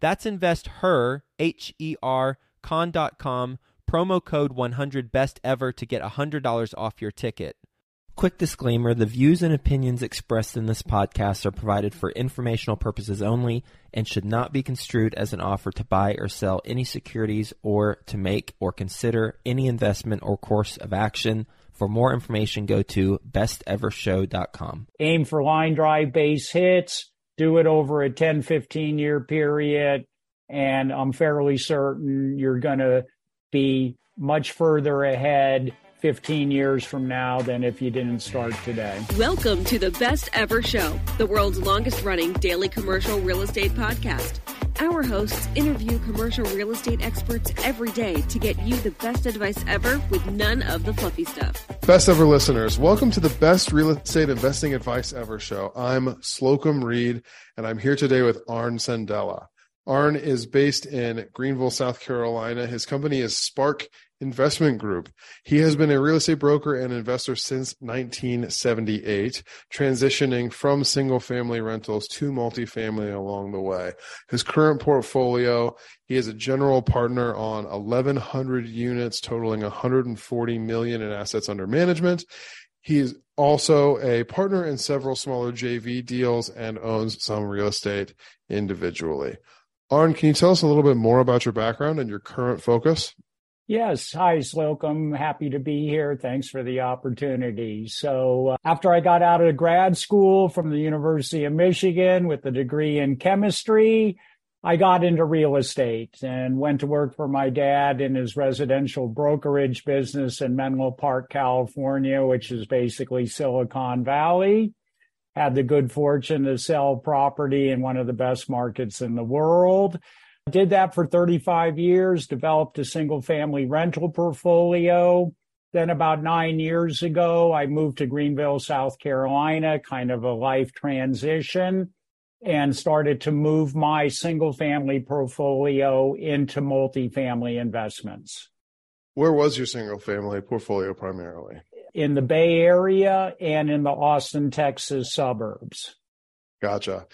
That's investher, H E R, con.com promo code 100 best ever to get $100 off your ticket. Quick disclaimer the views and opinions expressed in this podcast are provided for informational purposes only and should not be construed as an offer to buy or sell any securities or to make or consider any investment or course of action. For more information, go to bestevershow.com. Aim for line drive base hits, do it over a 10, 15 year period, and I'm fairly certain you're going to be much further ahead 15 years from now than if you didn't start today. Welcome to the Best Ever Show, the world's longest running daily commercial real estate podcast. Our hosts interview commercial real estate experts every day to get you the best advice ever with none of the fluffy stuff. Best ever listeners, welcome to the best real estate investing advice ever show. I'm Slocomb Reed, and I'm here today with Arn Cenedella. Arn is based in Greenville, South Carolina. His company is Spark Investment Group. He has been a real estate broker and investor since 1978, transitioning from single family rentals to multifamily along the way. His current portfolio, he is a general partner on 1100 units totaling 140 million in assets under management. He is also a partner in several smaller JV deals and owns some real estate individually. Arn, can you tell us a little bit more about your background and your current focus? Yes. Hi, Slocomb. Happy to be here. Thanks for the opportunity. So, uh, after I got out of grad school from the University of Michigan with a degree in chemistry, I got into real estate and went to work for my dad in his residential brokerage business in Menlo Park, California, which is basically Silicon Valley had the good fortune to sell property in one of the best markets in the world. Did that for 35 years, developed a single family rental portfolio. Then about nine years ago, I moved to Greenville, South Carolina, kind of a life transition and started to move my single family portfolio into multifamily investments. Where was your single family portfolio primarily? in the Bay Area and in the Austin, Texas suburbs. Gotcha.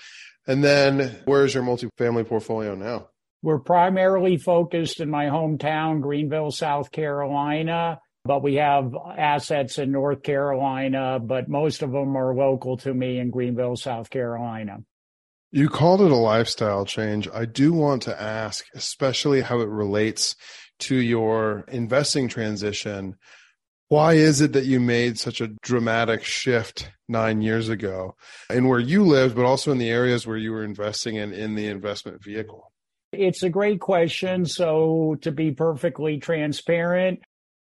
And then where's your multifamily portfolio now? We're primarily focused in my hometown, Greenville, South Carolina, but we have assets in North Carolina, but most of them are local to me in Greenville, South Carolina. You called it a lifestyle change. I do want to ask, especially how it relates to your investing transition. Why is it that you made such a dramatic shift nine years ago in where you lived, but also in the areas where you were investing in in the investment vehicle? It's a great question. So, to be perfectly transparent,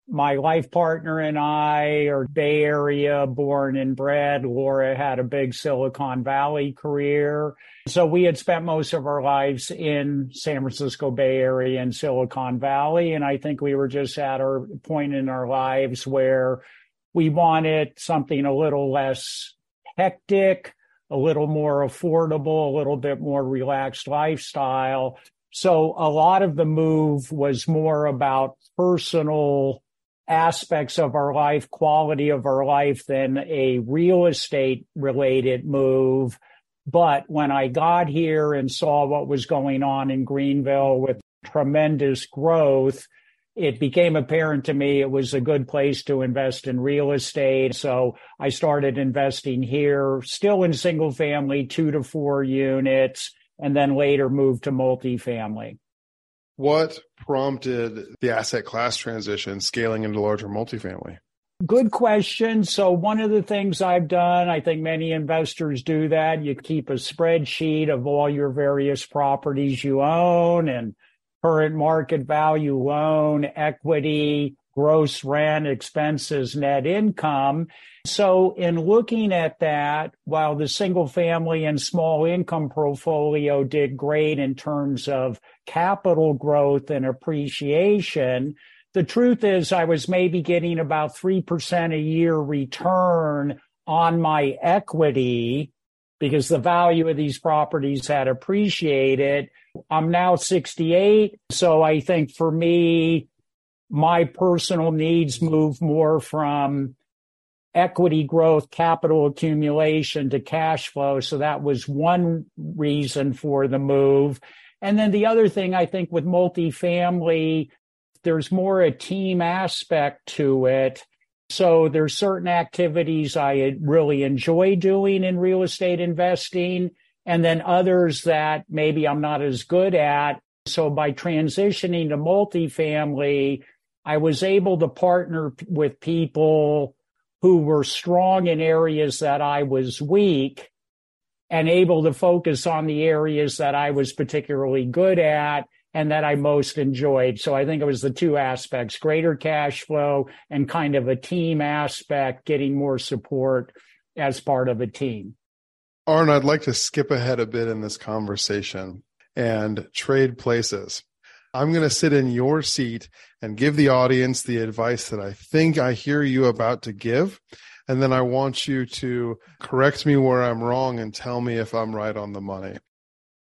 my life partner and I are Bay Area born and bred. Laura had a big Silicon Valley career. So we had spent most of our lives in San Francisco Bay Area and Silicon Valley. And I think we were just at our point in our lives where we wanted something a little less hectic, a little more affordable, a little bit more relaxed lifestyle. So a lot of the move was more about personal aspects of our life, quality of our life than a real estate related move. But when I got here and saw what was going on in Greenville with tremendous growth, it became apparent to me it was a good place to invest in real estate. So I started investing here, still in single family, two to four units, and then later moved to multifamily. What prompted the asset class transition scaling into larger multifamily? Good question. So one of the things I've done, I think many investors do that. You keep a spreadsheet of all your various properties you own and current market value loan, equity, gross rent, expenses, net income. So in looking at that, while the single family and small income portfolio did great in terms of capital growth and appreciation, the truth is I was maybe getting about 3% a year return on my equity because the value of these properties had appreciated. I'm now 68. So I think for me, my personal needs move more from equity growth, capital accumulation to cash flow. So that was one reason for the move. And then the other thing I think with multifamily, there's more a team aspect to it. So there's certain activities I really enjoy doing in real estate investing and then others that maybe I'm not as good at. So by transitioning to multifamily, I was able to partner with people who were strong in areas that I was weak and able to focus on the areas that I was particularly good at and that I most enjoyed. So I think it was the two aspects, greater cash flow and kind of a team aspect, getting more support as part of a team. Arn, I'd like to skip ahead a bit in this conversation and trade places. I'm going to sit in your seat and give the audience the advice that I think I hear you about to give. And then I want you to correct me where I'm wrong and tell me if I'm right on the money.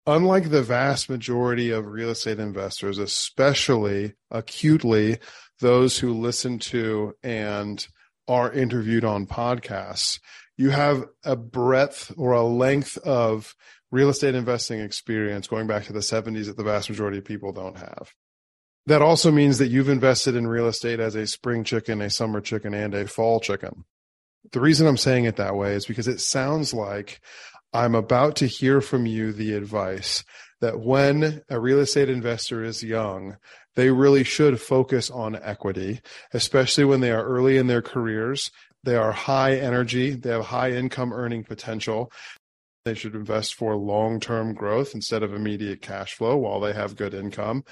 Unlike the vast majority of real estate investors, especially acutely those who listen to and are interviewed on podcasts, you have a breadth or a length of real estate investing experience going back to the 70s that the vast majority of people don't have. That also means that you've invested in real estate as a spring chicken, a summer chicken, and a fall chicken. The reason I'm saying it that way is because it sounds like I'm about to hear from you the advice that when a real estate investor is young, they really should focus on equity, especially when they are early in their careers. They are high energy, they have high income earning potential. They should invest for long term growth instead of immediate cash flow while they have good income.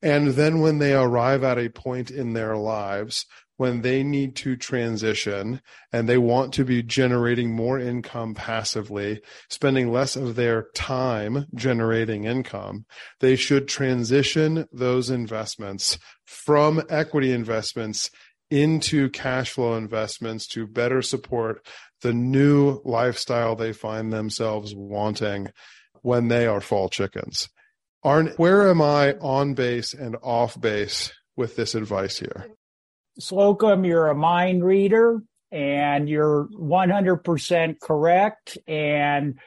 And then when they arrive at a point in their lives when they need to transition and they want to be generating more income passively, spending less of their time generating income, they should transition those investments from equity investments into cash flow investments to better support the new lifestyle they find themselves wanting when they are fall chickens. Arn, where am I on base and off base with this advice here? Slocomb, you're a mind reader and you're 100% correct. And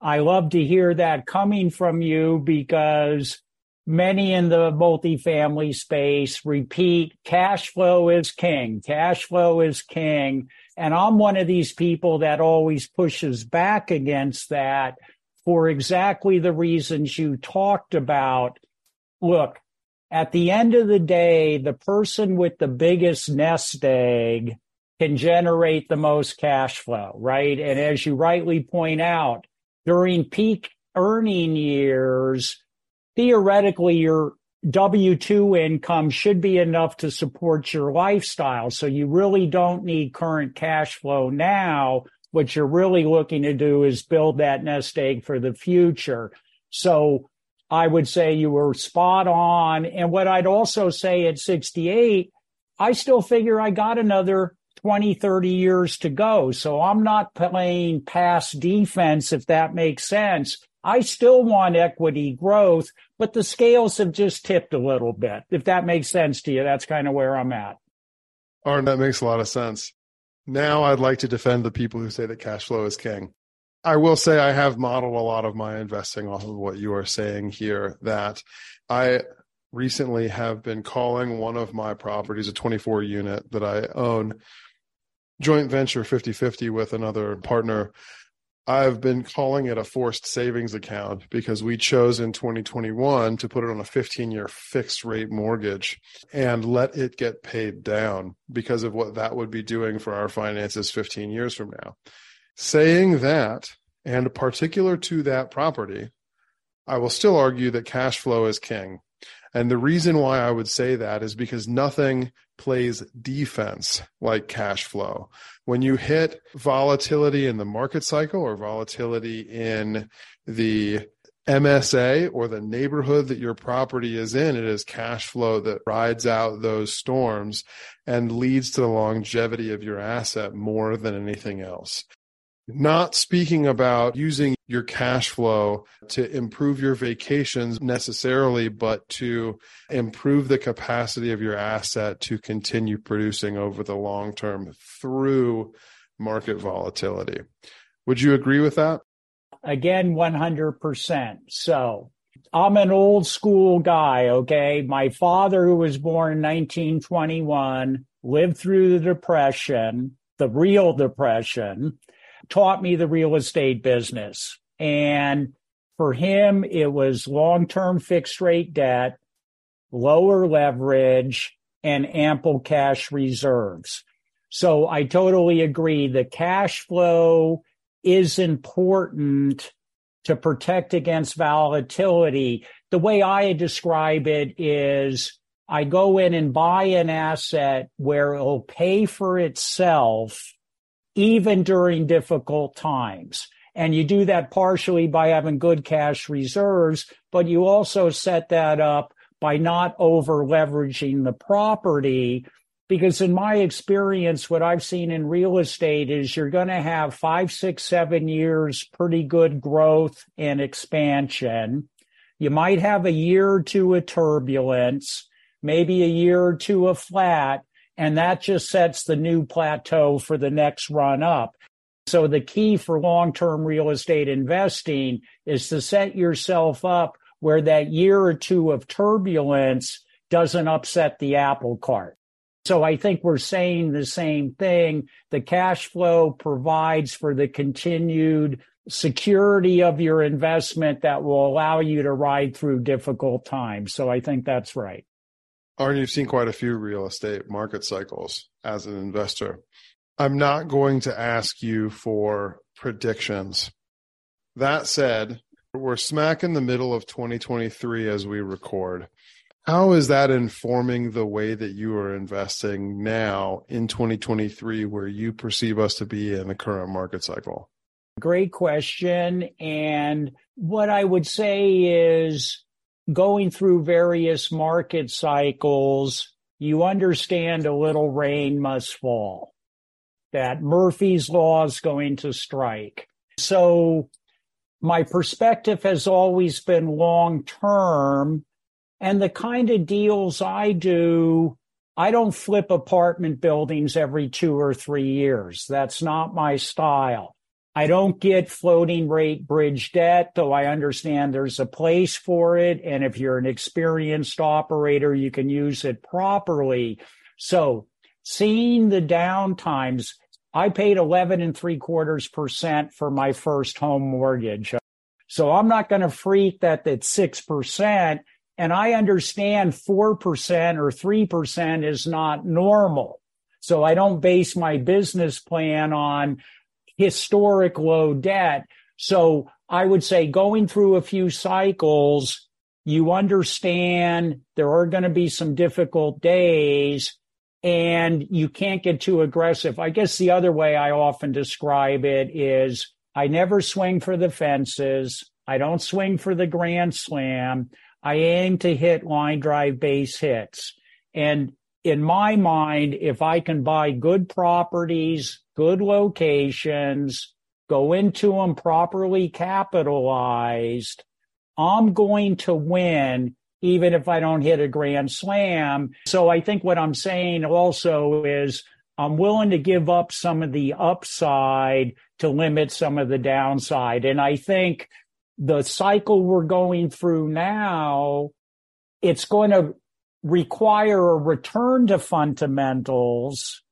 I love to hear that coming from you because many in the multifamily space repeat cash flow is king. Cash flow is king. And I'm one of these people that always pushes back against that for exactly the reasons you talked about. Look, at the end of the day, the person with the biggest nest egg can generate the most cash flow, right? And as you rightly point out, during peak earning years, theoretically, your W 2 income should be enough to support your lifestyle. So you really don't need current cash flow now. What you're really looking to do is build that nest egg for the future. So I would say you were spot on. And what I'd also say at 68, I still figure I got another 20, 30 years to go. So I'm not playing pass defense, if that makes sense. I still want equity growth, but the scales have just tipped a little bit. If that makes sense to you, that's kind of where I'm at. Arn, that makes a lot of sense. Now I'd like to defend the people who say that cash flow is king. I will say I have modeled a lot of my investing off of what you are saying here that I recently have been calling one of my properties, a 24 unit that I own, joint venture 50 50 with another partner I've been calling it a forced savings account because we chose in 2021 to put it on a 15 year fixed rate mortgage and let it get paid down because of what that would be doing for our finances 15 years from now. Saying that, and particular to that property, I will still argue that cash flow is king. And the reason why I would say that is because nothing plays defense like cash flow. When you hit volatility in the market cycle or volatility in the MSA or the neighborhood that your property is in, it is cash flow that rides out those storms and leads to the longevity of your asset more than anything else not speaking about using your cash flow to improve your vacations necessarily, but to improve the capacity of your asset to continue producing over the long term through market volatility. Would you agree with that? Again, 100%. So I'm an old school guy, okay? My father, who was born in 1921, lived through the Depression, the real Depression taught me the real estate business. And for him, it was long term fixed rate debt, lower leverage, and ample cash reserves. So I totally agree. The cash flow is important to protect against volatility. The way I describe it is I go in and buy an asset where it'll pay for itself even during difficult times. And you do that partially by having good cash reserves, but you also set that up by not over leveraging the property. Because in my experience, what I've seen in real estate is you're going to have five, six, seven years pretty good growth and expansion. You might have a year or two of turbulence, maybe a year or two of flat, and that just sets the new plateau for the next run up. So the key for long-term real estate investing is to set yourself up where that year or two of turbulence doesn't upset the apple cart. So I think we're saying the same thing. The cash flow provides for the continued security of your investment that will allow you to ride through difficult times. So I think that's right. Arn, you've seen quite a few real estate market cycles as an investor. I'm not going to ask you for predictions. That said, we're smack in the middle of 2023 as we record. How is that informing the way that you are investing now in 2023, where you perceive us to be in the current market cycle? Great question. And what I would say is going through various market cycles, you understand a little rain must fall, that Murphy's Law is going to strike. So my perspective has always been long term. And the kind of deals I do, I don't flip apartment buildings every two or three years. That's not my style. I don't get floating rate bridge debt, though I understand there's a place for it. And if you're an experienced operator, you can use it properly. So seeing the downtimes, I paid 11 and three quarters percent for my first home mortgage. So I'm not going to freak that it's 6%. And I understand 4% or 3% is not normal. So I don't base my business plan on historic low debt. So I would say going through a few cycles, you understand there are going to be some difficult days and you can't get too aggressive. I guess the other way I often describe it is I never swing for the fences. I don't swing for the grand slam. I aim to hit line drive base hits. And in my mind, if I can buy good properties, good locations, go into them properly capitalized, I'm going to win even if I don't hit a grand slam. So I think what I'm saying also is I'm willing to give up some of the upside to limit some of the downside. And I think the cycle we're going through now, it's going to require a return to fundamentals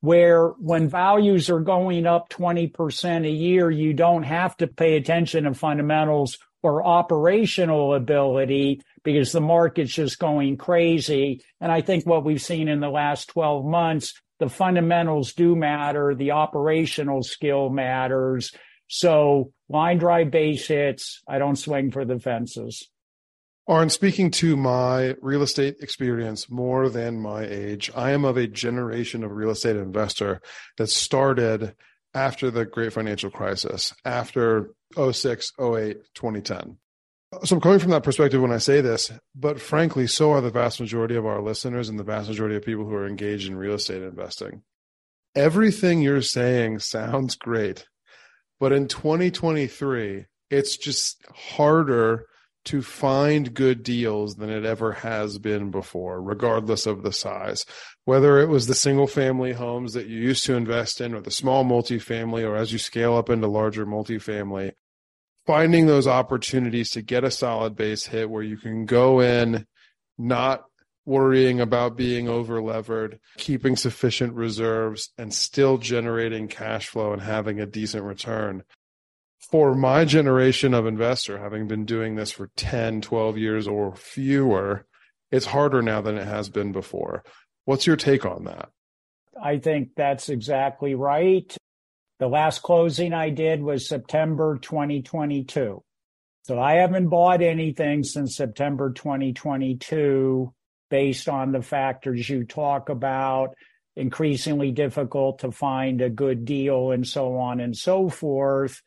where when values are going up 20% a year, you don't have to pay attention to fundamentals or operational ability because the market's just going crazy. And I think what we've seen in the last 12 months, the fundamentals do matter. The operational skill matters. So line drive base hits, I don't swing for the fences. Arn, speaking to my real estate experience more than my age, I am of a generation of real estate investor that started after the great financial crisis, after 06, 08, 2010. So I'm coming from that perspective when I say this, but frankly, so are the vast majority of our listeners and the vast majority of people who are engaged in real estate investing. Everything you're saying sounds great, but in 2023, it's just harder to find good deals than it ever has been before, regardless of the size. Whether it was the single family homes that you used to invest in, or the small multifamily, or as you scale up into larger multifamily, finding those opportunities to get a solid base hit where you can go in, not worrying about being over levered, keeping sufficient reserves, and still generating cash flow and having a decent return for my generation of investor, having been doing this for 10, 12 years or fewer, it's harder now than it has been before. What's your take on that? I think that's exactly right. The last closing I did was September 2022. So I haven't bought anything since September 2022 based on the factors you talk about, increasingly difficult to find a good deal and so on and so forth.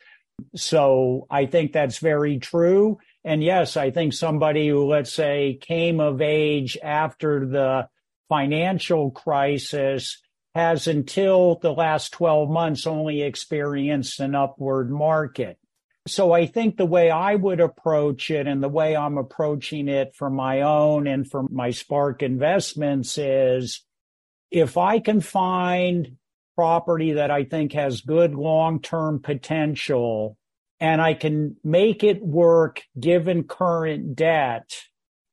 So I think that's very true. And yes, I think somebody who, let's say, came of age after the financial crisis has until the last 12 months only experienced an upward market. So I think the way I would approach it and the way I'm approaching it for my own and for my Spark investments is if I can find property that I think has good long term potential and I can make it work given current debt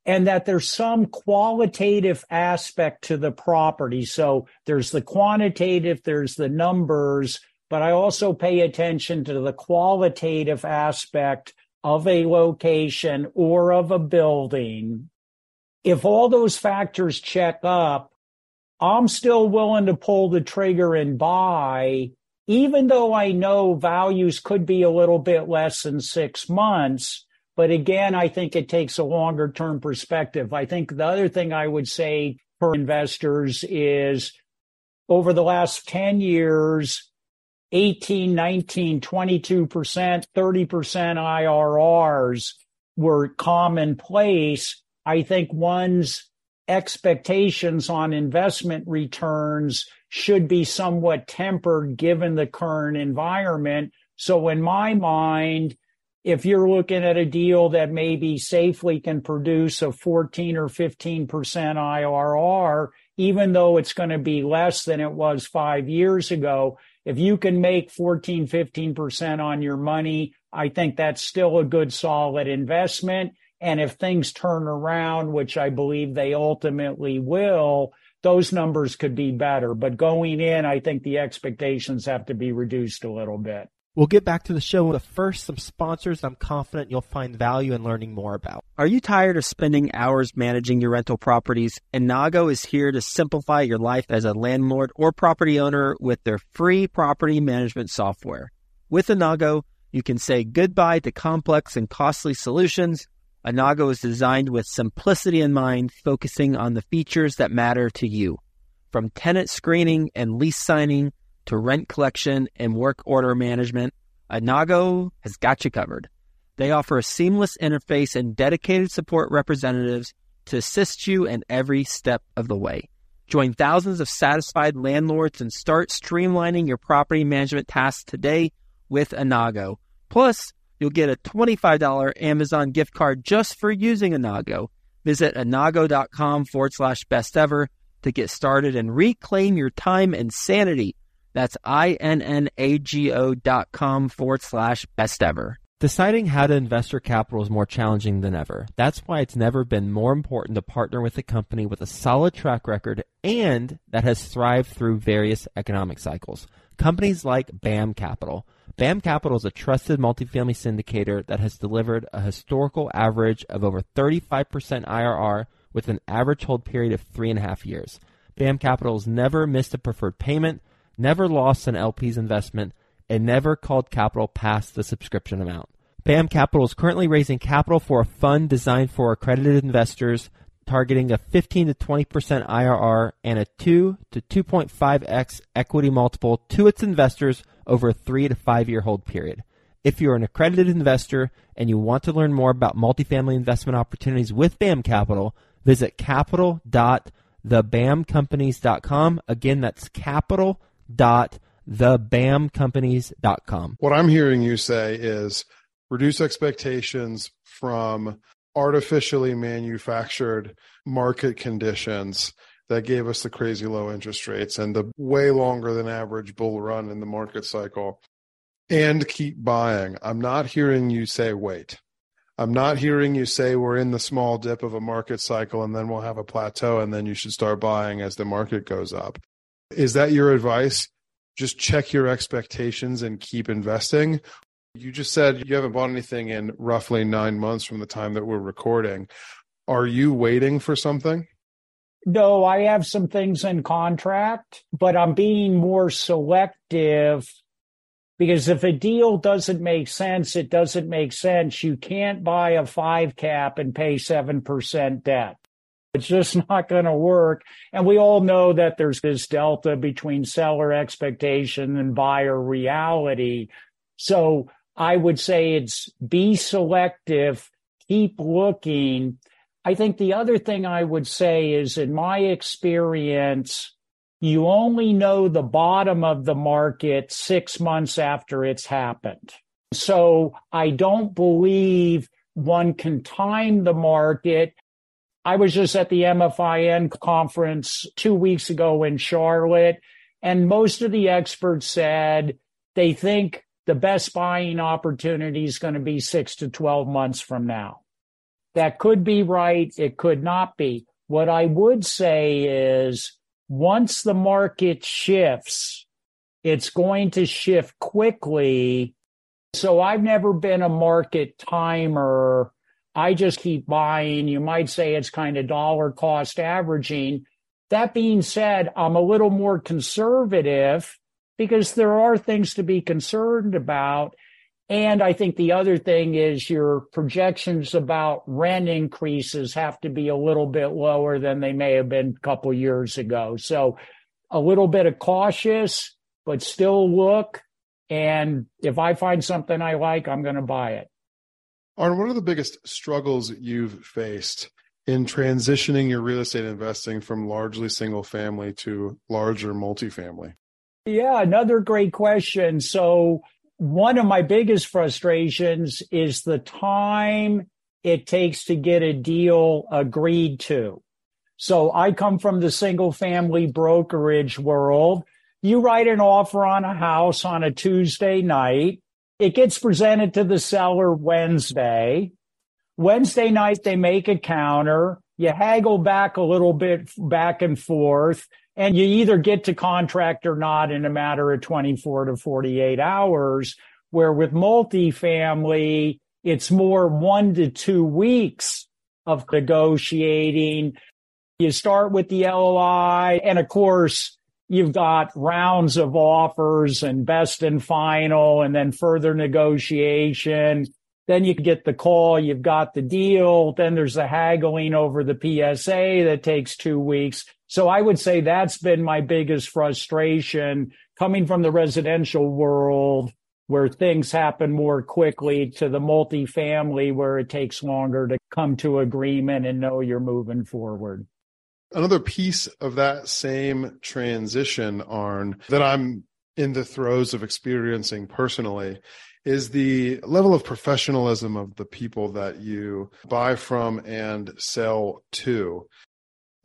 and that there's some qualitative aspect to the property. So there's the quantitative, there's the numbers, but I also pay attention to the qualitative aspect of a location or of a building. If all those factors check up, I'm still willing to pull the trigger and buy, even though I know values could be a little bit less than six months. But again, I think it takes a longer term perspective. I think the other thing I would say for investors is over the last 10 years, 18, 19, 22%, 30% IRRs were commonplace. I think one's expectations on investment returns should be somewhat tempered given the current environment. So in my mind, if you're looking at a deal that maybe safely can produce a 14 or 15% IRR, even though it's going to be less than it was five years ago, if you can make 14, 15% on your money, I think that's still a good solid investment. And if things turn around, which I believe they ultimately will, those numbers could be better. But going in, I think the expectations have to be reduced a little bit. We'll get back to the show, but first, some sponsors I'm confident you'll find value in learning more about. Are you tired of spending hours managing your rental properties? Innago is here to simplify your life as a landlord or property owner with their free property management software. With Innago, you can say goodbye to complex and costly solutions Innago is designed with simplicity in mind, focusing on the features that matter to you. From tenant screening and lease signing to rent collection and work order management, Innago has got you covered. They offer a seamless interface and dedicated support representatives to assist you in every step of the way. Join thousands of satisfied landlords and start streamlining your property management tasks today with Innago. Plus, You'll get a $25 Amazon gift card just for using Innago. Visit innago.com forward slash best ever to get started and reclaim your time and sanity. That's I-N-N-A-G-O dot com forward slash best ever. Deciding how to invest your capital is more challenging than ever. That's why it's never been more important to partner with a company with a solid track record and that has thrived through various economic cycles. Companies like BAM Capital. BAM Capital is a trusted multifamily syndicator that has delivered a historical average of over 35% IRR with an average hold period of three and a half years. BAM Capital has never missed a preferred payment, never lost an LP's investment, and never called capital past the subscription amount. BAM Capital is currently raising capital for a fund designed for accredited investors targeting a 15 to 20% IRR and a 2 to 2.5x equity multiple to its investors over a 3 to 5 year hold period. If you're an accredited investor and you want to learn more about multifamily investment opportunities with BAM Capital, visit capital.thebamcompanies.com. Again, that's capital.thebamcompanies.com What I'm hearing you say is reduce expectations from artificially manufactured market conditions that gave us the crazy low interest rates and the way longer than average bull run in the market cycle and keep buying. I'm not hearing you say wait. I'm not hearing you say we're in the small dip of a market cycle and then we'll have a plateau and then you should start buying as the market goes up. Is that your advice? just check your expectations and keep investing. You just said you haven't bought anything in roughly nine months from the time that we're recording. Are you waiting for something? No, I have some things in contract, but I'm being more selective because if a deal doesn't make sense, it doesn't make sense. You can't buy a five cap and pay 7% debt. It's just not going to work. And we all know that there's this delta between seller expectation and buyer reality. So I would say it's be selective, keep looking. I think the other thing I would say is in my experience, you only know the bottom of the market six months after it's happened. So I don't believe one can time the market I was just at the MFIN conference two weeks ago in Charlotte, and most of the experts said they think the best buying opportunity is going to be six to 12 months from now. That could be right. It could not be. What I would say is once the market shifts, it's going to shift quickly. So I've never been a market timer I just keep buying. You might say it's kind of dollar cost averaging. That being said, I'm a little more conservative because there are things to be concerned about. And I think the other thing is your projections about rent increases have to be a little bit lower than they may have been a couple years ago. So a little bit of cautious, but still look. And if I find something I like, I'm going to buy it. Arn, what are the biggest struggles you've faced in transitioning your real estate investing from largely single family to larger multifamily? Yeah, another great question. So, one of my biggest frustrations is the time it takes to get a deal agreed to. So, I come from the single family brokerage world. You write an offer on a house on a Tuesday night it gets presented to the seller Wednesday. Wednesday night, they make a counter. You haggle back a little bit back and forth, and you either get to contract or not in a matter of 24 to 48 hours. Where with multifamily, it's more one to two weeks of negotiating. You start with the LOI, and of course, you've got rounds of offers and best and final and then further negotiation. Then you get the call, you've got the deal. Then there's the haggling over the PSA that takes two weeks. So I would say that's been my biggest frustration coming from the residential world where things happen more quickly to the multifamily where it takes longer to come to agreement and know you're moving forward. Another piece of that same transition, Arn, that I'm in the throes of experiencing personally is the level of professionalism of the people that you buy from and sell to.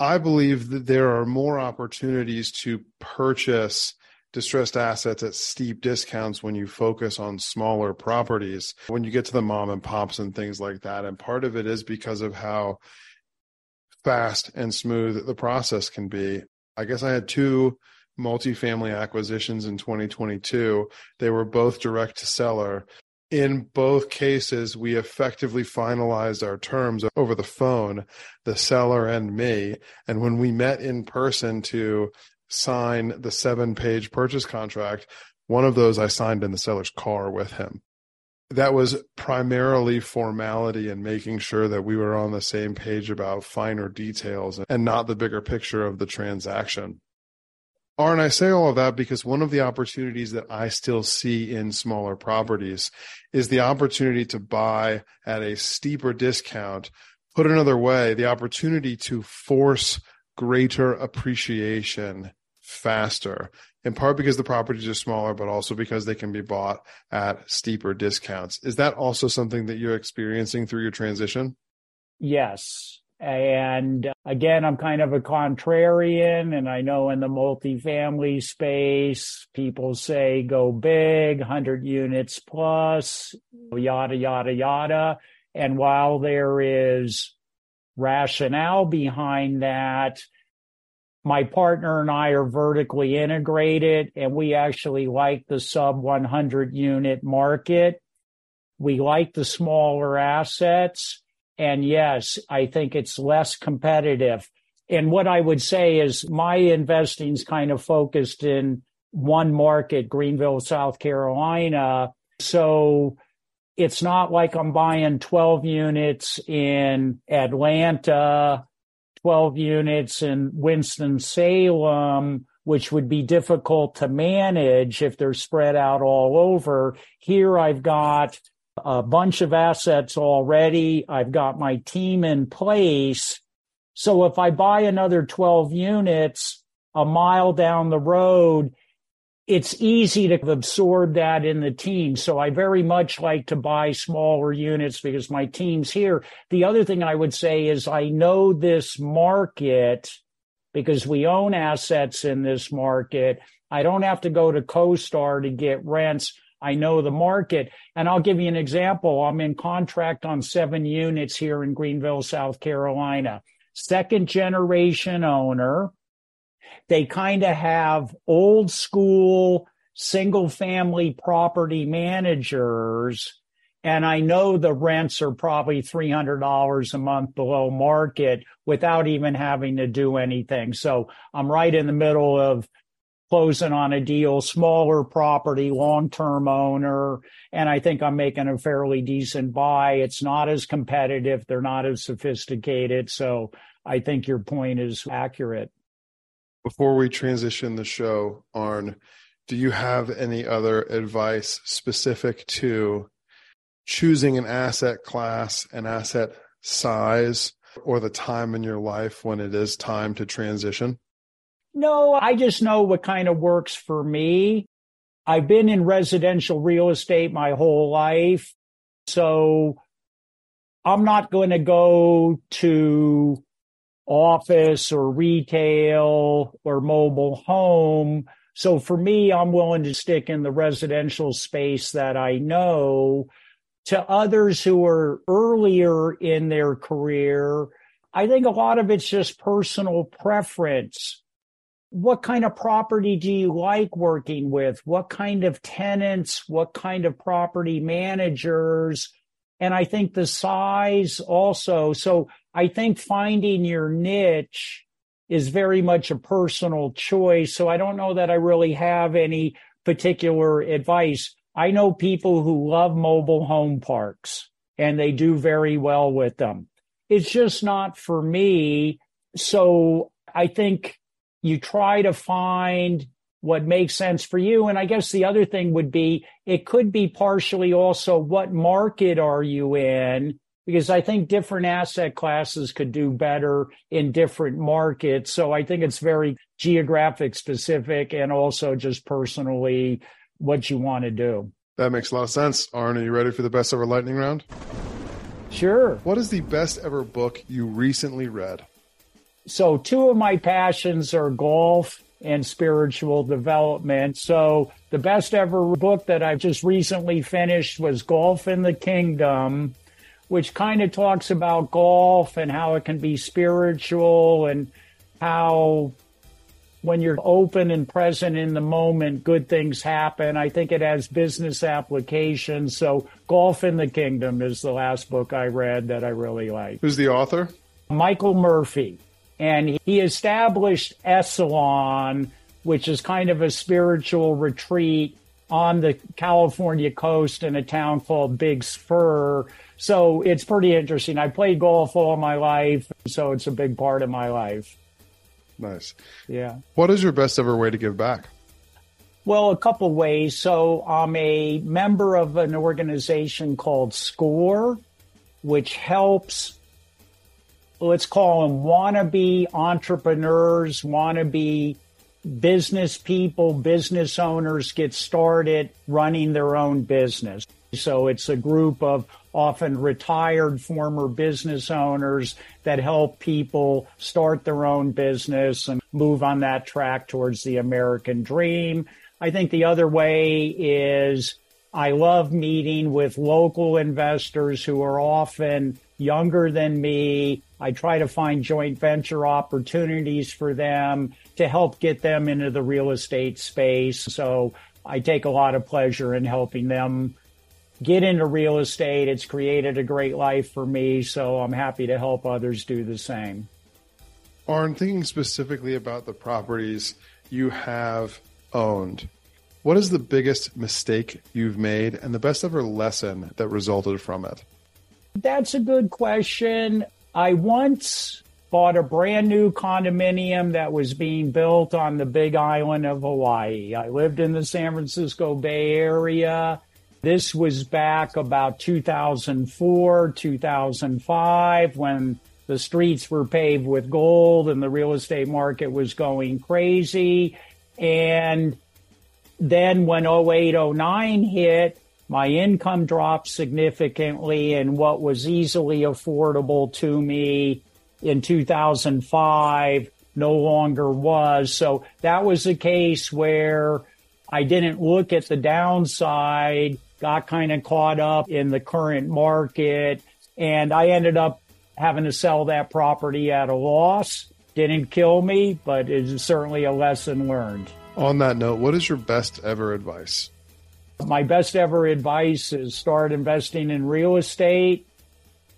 I believe that there are more opportunities to purchase distressed assets at steep discounts when you focus on smaller properties, when you get to the mom and pops and things like that. And part of it is because of how fast and smooth the process can be. I guess I had two multifamily acquisitions in 2022. They were both direct to seller. In both cases, we effectively finalized our terms over the phone, the seller and me. And when we met in person to sign the seven page purchase contract, one of those I signed in the seller's car with him. That was primarily formality and making sure that we were on the same page about finer details and not the bigger picture of the transaction. Oh, Arn, I say all of that because one of the opportunities that I still see in smaller properties is the opportunity to buy at a steeper discount. Put another way, the opportunity to force greater appreciation faster, in part because the properties are smaller, but also because they can be bought at steeper discounts. Is that also something that you're experiencing through your transition? Yes. And uh, again, I'm kind of a contrarian, and I know in the multifamily space, people say go big, 100 units plus, yada, yada, yada. And while there is rationale behind that, my partner and I are vertically integrated, and we actually like the sub 100 unit market. We like the smaller assets and yes, I think it's less competitive. And what I would say is my investing is kind of focused in one market, Greenville, South Carolina. So it's not like I'm buying 12 units in Atlanta, 12 units in Winston-Salem, which would be difficult to manage if they're spread out all over. Here I've got a bunch of assets already. I've got my team in place. So if I buy another 12 units a mile down the road, it's easy to absorb that in the team. So I very much like to buy smaller units because my team's here. The other thing I would say is I know this market because we own assets in this market. I don't have to go to CoStar to get rents. I know the market. And I'll give you an example. I'm in contract on seven units here in Greenville, South Carolina. Second generation owner. They kind of have old school single family property managers. And I know the rents are probably $300 a month below market without even having to do anything. So I'm right in the middle of closing on a deal, smaller property, long term owner. And I think I'm making a fairly decent buy. It's not as competitive, they're not as sophisticated. So I think your point is accurate. Before we transition the show, Arn, do you have any other advice specific to choosing an asset class, an asset size, or the time in your life when it is time to transition? No, I just know what kind of works for me. I've been in residential real estate my whole life. So I'm not going to go to office or retail or mobile home. So for me, I'm willing to stick in the residential space that I know. To others who are earlier in their career, I think a lot of it's just personal preference what kind of property do you like working with? What kind of tenants? What kind of property managers? And I think the size also. So I think finding your niche is very much a personal choice. So I don't know that I really have any particular advice. I know people who love mobile home parks and they do very well with them. It's just not for me. So I think you try to find what makes sense for you. And I guess the other thing would be it could be partially also what market are you in? Because I think different asset classes could do better in different markets. So I think it's very geographic specific and also just personally what you want to do. That makes a lot of sense. Arn, are you ready for the best ever lightning round? Sure. What is the best ever book you recently read? So, two of my passions are golf and spiritual development. So the best ever book that I've just recently finished was Golf in the Kingdom, which kind of talks about golf and how it can be spiritual and how when you're open and present in the moment, good things happen. I think it has business applications. So Golf in the Kingdom is the last book I read that I really like. Who's the author? Michael Murphy and he established Esalen, which is kind of a spiritual retreat on the California coast in a town called Big Sur. So it's pretty interesting. I played golf all my life, so it's a big part of my life. Nice. Yeah. What is your best ever way to give back? Well, a couple ways. So I'm a member of an organization called SCORE, which helps let's call them wannabe entrepreneurs, wannabe business people, business owners get started running their own business. So it's a group of often retired former business owners that help people start their own business and move on that track towards the American dream. I think the other way is I love meeting with local investors who are often younger than me. I try to find joint venture opportunities for them to help get them into the real estate space. So I take a lot of pleasure in helping them get into real estate. It's created a great life for me. So I'm happy to help others do the same. Arn, thinking specifically about the properties you have owned, what is the biggest mistake you've made and the best ever lesson that resulted from it? That's a good question. I once bought a brand new condominium that was being built on the big island of Hawaii. I lived in the San Francisco Bay Area. This was back about 2004, 2005 when the streets were paved with gold and the real estate market was going crazy. And then when 08, 09 hit, my income dropped significantly and what was easily affordable to me in 2005 no longer was. So that was a case where I didn't look at the downside, got kind of caught up in the current market, and I ended up having to sell that property at a loss. Didn't kill me, but it's certainly a lesson learned. On that note, what is your best ever advice? My best ever advice is start investing in real estate,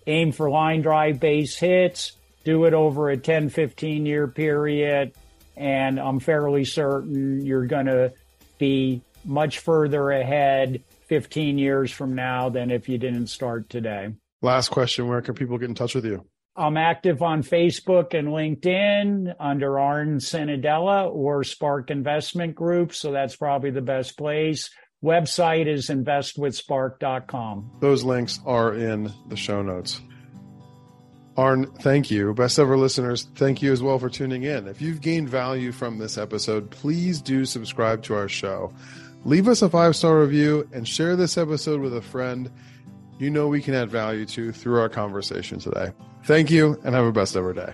aim for line drive base hits, do it over a 10, 15 year period. And I'm fairly certain you're going to be much further ahead 15 years from now than if you didn't start today. Last question Where can people get in touch with you? I'm active on Facebook and LinkedIn under Arn Cenedella or Spark Investment Group. So that's probably the best place. Website is investwithspark.com. Those links are in the show notes. Arn, thank you. Best ever listeners, thank you as well for tuning in. If you've gained value from this episode, please do subscribe to our show. Leave us a five star review and share this episode with a friend you know we can add value to through our conversation today. Thank you and have a best ever day.